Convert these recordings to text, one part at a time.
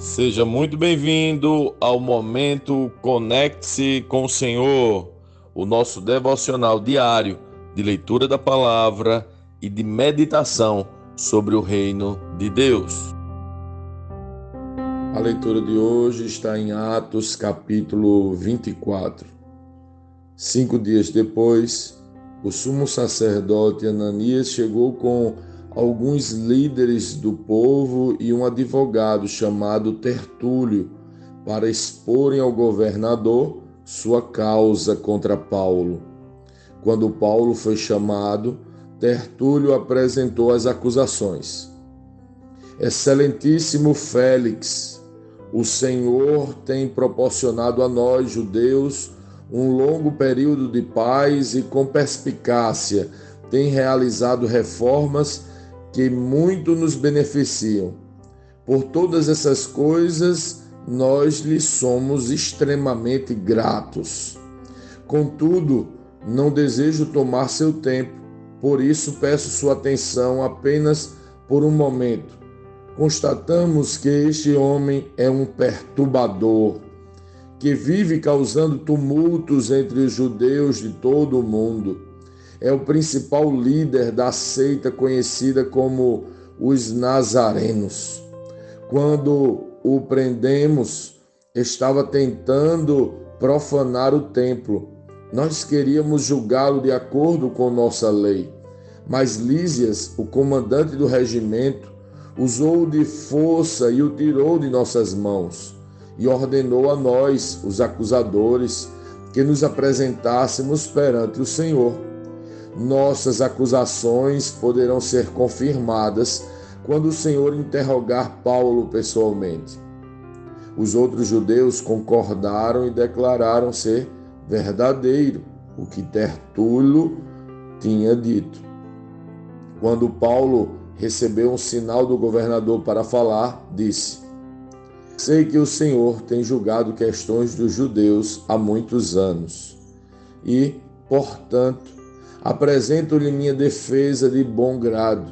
Seja muito bem-vindo ao momento Conecte-se com o Senhor, o nosso devocional diário de leitura da palavra e de meditação sobre o reino de Deus. A leitura de hoje está em Atos, capítulo 24. Cinco dias depois, o sumo sacerdote Ananias chegou com alguns líderes do povo e um advogado chamado Tertúlio para exporem ao governador sua causa contra Paulo. Quando Paulo foi chamado, Tertúlio apresentou as acusações. Excelentíssimo Félix, o Senhor tem proporcionado a nós, judeus, um longo período de paz e com perspicácia tem realizado reformas que muito nos beneficiam. Por todas essas coisas, nós lhe somos extremamente gratos. Contudo, não desejo tomar seu tempo, por isso peço sua atenção apenas por um momento. Constatamos que este homem é um perturbador, que vive causando tumultos entre os judeus de todo o mundo é o principal líder da seita conhecida como os Nazarenos. Quando o prendemos, estava tentando profanar o templo. Nós queríamos julgá-lo de acordo com nossa lei, mas Lísias, o comandante do regimento, usou de força e o tirou de nossas mãos e ordenou a nós, os acusadores, que nos apresentássemos perante o Senhor nossas acusações poderão ser confirmadas quando o Senhor interrogar Paulo pessoalmente. Os outros judeus concordaram e declararam ser verdadeiro o que Tertulo tinha dito. Quando Paulo recebeu um sinal do governador para falar, disse: Sei que o Senhor tem julgado questões dos judeus há muitos anos e, portanto, Apresento-lhe minha defesa de bom grado.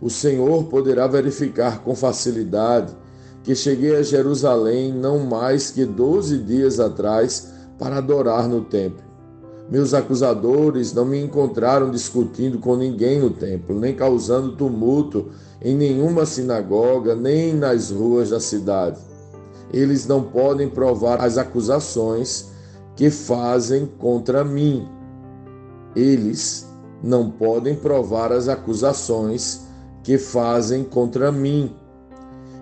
O Senhor poderá verificar com facilidade que cheguei a Jerusalém não mais que doze dias atrás para adorar no templo. Meus acusadores não me encontraram discutindo com ninguém no templo, nem causando tumulto em nenhuma sinagoga, nem nas ruas da cidade. Eles não podem provar as acusações que fazem contra mim eles não podem provar as acusações que fazem contra mim.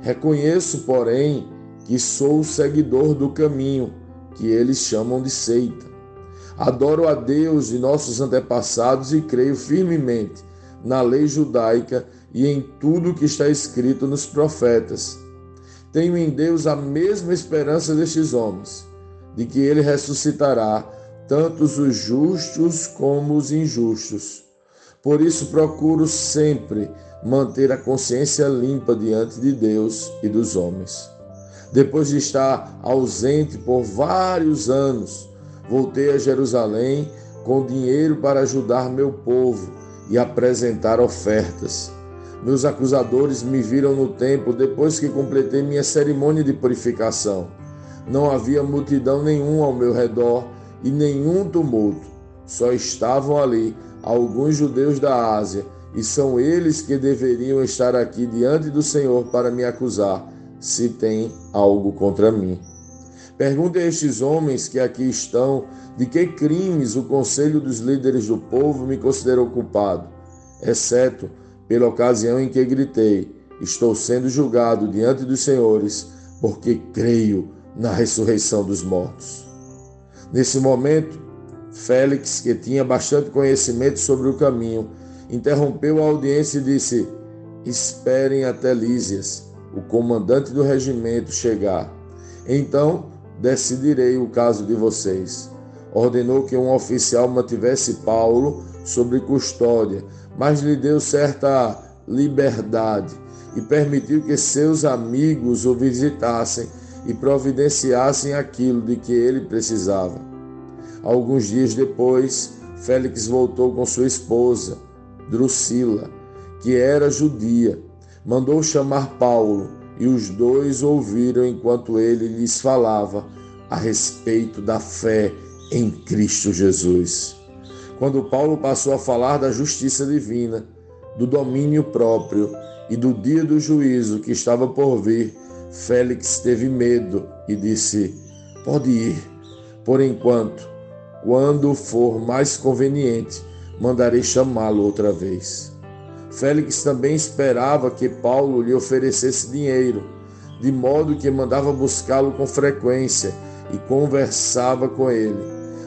Reconheço, porém, que sou o seguidor do caminho, que eles chamam de seita. Adoro a Deus de nossos antepassados e creio firmemente na lei judaica e em tudo que está escrito nos profetas. Tenho em Deus a mesma esperança destes homens, de que ele ressuscitará tantos os justos como os injustos. Por isso procuro sempre manter a consciência limpa diante de Deus e dos homens. Depois de estar ausente por vários anos, voltei a Jerusalém com dinheiro para ajudar meu povo e apresentar ofertas. Meus acusadores me viram no templo depois que completei minha cerimônia de purificação. Não havia multidão nenhuma ao meu redor e nenhum tumulto. Só estavam ali alguns judeus da Ásia, e são eles que deveriam estar aqui diante do Senhor para me acusar, se tem algo contra mim. Pergunte a estes homens que aqui estão de que crimes o conselho dos líderes do povo me considerou culpado, exceto pela ocasião em que gritei: Estou sendo julgado diante dos senhores, porque creio na ressurreição dos mortos. Nesse momento, Félix, que tinha bastante conhecimento sobre o caminho, interrompeu a audiência e disse: Esperem até Lísias, o comandante do regimento, chegar. Então decidirei o caso de vocês. Ordenou que um oficial mantivesse Paulo sob custódia, mas lhe deu certa liberdade e permitiu que seus amigos o visitassem e providenciassem aquilo de que ele precisava. Alguns dias depois, Félix voltou com sua esposa, Drusila, que era judia. Mandou chamar Paulo e os dois ouviram enquanto ele lhes falava a respeito da fé em Cristo Jesus. Quando Paulo passou a falar da justiça divina, do domínio próprio e do dia do juízo que estava por vir, Félix teve medo e disse: Pode ir, por enquanto, quando for mais conveniente, mandarei chamá-lo outra vez. Félix também esperava que Paulo lhe oferecesse dinheiro, de modo que mandava buscá-lo com frequência e conversava com ele.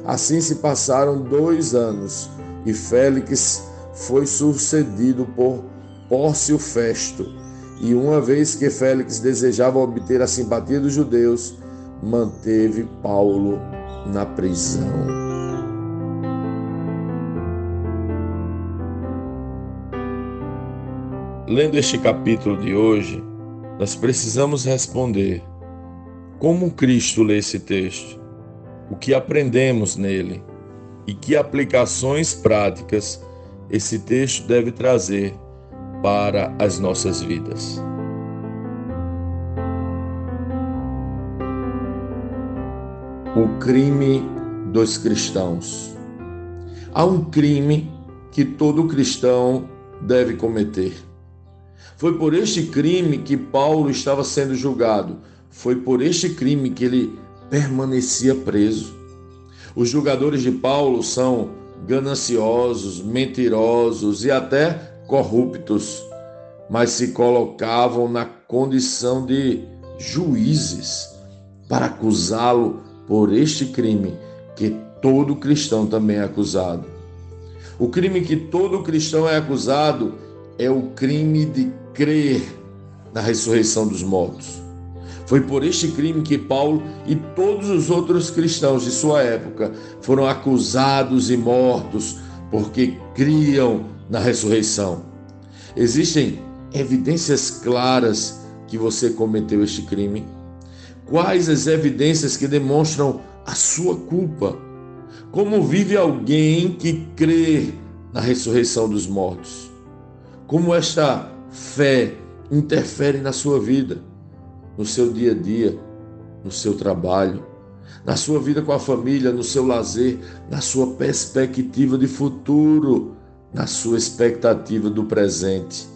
Assim se passaram dois anos e Félix foi sucedido por Pórcio Festo. E uma vez que Félix desejava obter a simpatia dos judeus, manteve Paulo na prisão. Lendo este capítulo de hoje, nós precisamos responder como Cristo lê esse texto, o que aprendemos nele e que aplicações práticas esse texto deve trazer para as nossas vidas. O crime dos cristãos. Há um crime que todo cristão deve cometer foi por este crime que Paulo estava sendo julgado. Foi por este crime que ele permanecia preso. Os julgadores de Paulo são gananciosos, mentirosos e até corruptos, mas se colocavam na condição de juízes para acusá-lo por este crime que todo cristão também é acusado. O crime que todo cristão é acusado é o crime de crer na ressurreição dos mortos. Foi por este crime que Paulo e todos os outros cristãos de sua época foram acusados e mortos porque criam na ressurreição. Existem evidências claras que você cometeu este crime? Quais as evidências que demonstram a sua culpa? Como vive alguém que crê na ressurreição dos mortos? Como esta fé interfere na sua vida, no seu dia a dia, no seu trabalho, na sua vida com a família, no seu lazer, na sua perspectiva de futuro, na sua expectativa do presente,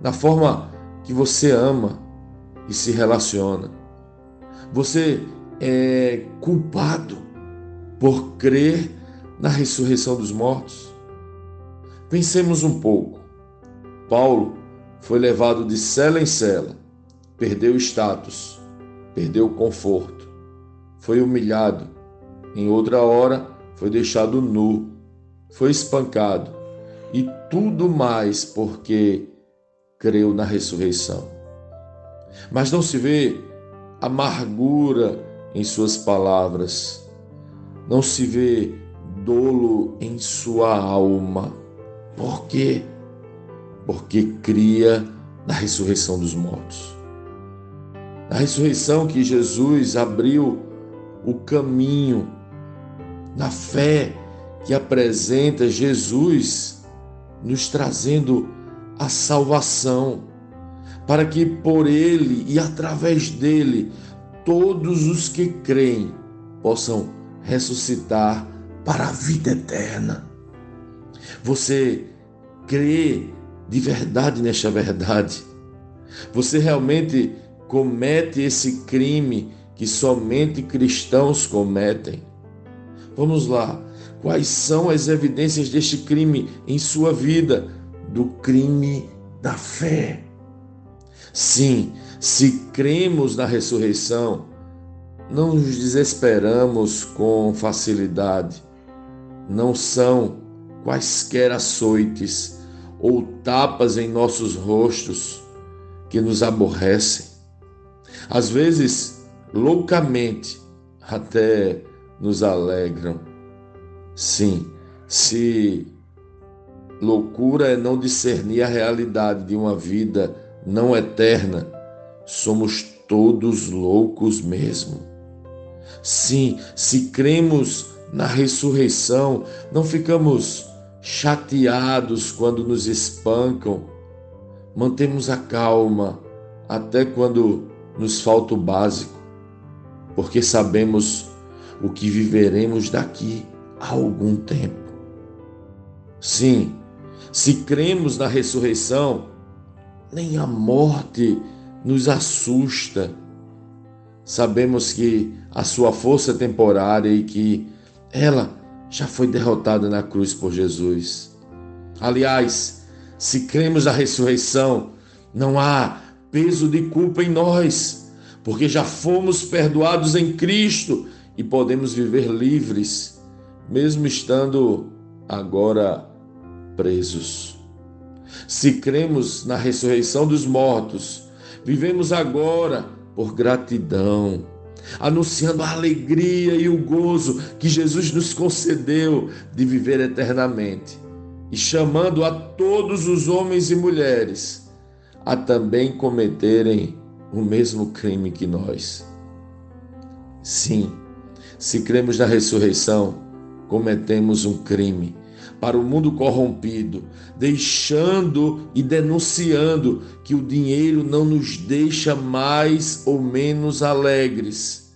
na forma que você ama e se relaciona. Você é culpado por crer na ressurreição dos mortos? Pensemos um pouco. Paulo foi levado de cela em cela, perdeu status, perdeu conforto, foi humilhado, em outra hora foi deixado nu, foi espancado e tudo mais porque creu na ressurreição. Mas não se vê amargura em suas palavras, não se vê dolo em sua alma. Por quê? porque cria na ressurreição dos mortos. Na ressurreição que Jesus abriu o caminho, na fé que apresenta Jesus nos trazendo a salvação, para que por ele e através dele todos os que creem possam ressuscitar para a vida eterna. Você crê de verdade nesta verdade? Você realmente comete esse crime que somente cristãos cometem? Vamos lá. Quais são as evidências deste crime em sua vida? Do crime da fé. Sim, se cremos na ressurreição, não nos desesperamos com facilidade. Não são quaisquer açoites ou tapas em nossos rostos que nos aborrecem. Às vezes, loucamente, até nos alegram. Sim, se loucura é não discernir a realidade de uma vida não eterna, somos todos loucos mesmo. Sim, se cremos na ressurreição, não ficamos chateados quando nos espancam, mantemos a calma até quando nos falta o básico, porque sabemos o que viveremos daqui a algum tempo. Sim, se cremos na ressurreição, nem a morte nos assusta. Sabemos que a sua força é temporária e que ela já foi derrotada na cruz por Jesus. Aliás, se cremos na ressurreição, não há peso de culpa em nós, porque já fomos perdoados em Cristo e podemos viver livres, mesmo estando agora presos. Se cremos na ressurreição dos mortos, vivemos agora por gratidão, anunciando a alegria e o gozo que Jesus nos concedeu de viver eternamente e chamando a todos os homens e mulheres a também cometerem o mesmo crime que nós. Sim, se cremos na ressurreição, cometemos um crime para o mundo corrompido, deixando e denunciando que o dinheiro não nos deixa mais ou menos alegres,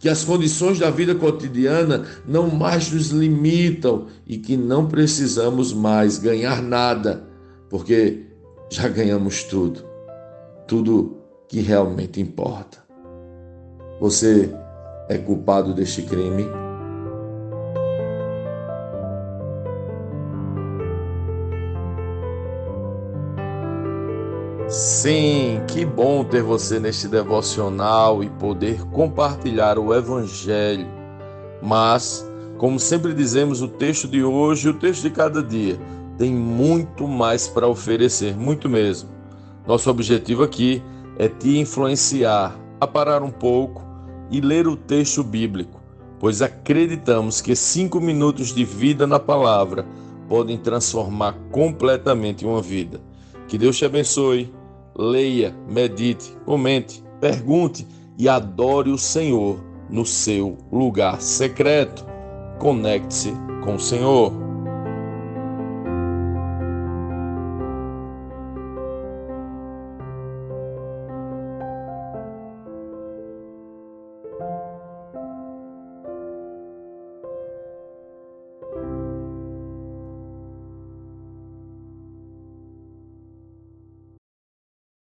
que as condições da vida cotidiana não mais nos limitam e que não precisamos mais ganhar nada, porque já ganhamos tudo, tudo que realmente importa. Você é culpado deste crime? Sim, que bom ter você neste devocional e poder compartilhar o Evangelho. Mas, como sempre dizemos, o texto de hoje e o texto de cada dia tem muito mais para oferecer, muito mesmo. Nosso objetivo aqui é te influenciar a parar um pouco e ler o texto bíblico, pois acreditamos que cinco minutos de vida na palavra podem transformar completamente uma vida. Que Deus te abençoe leia, medite, comente, pergunte e adore o Senhor no seu lugar secreto. Conecte-se com o Senhor.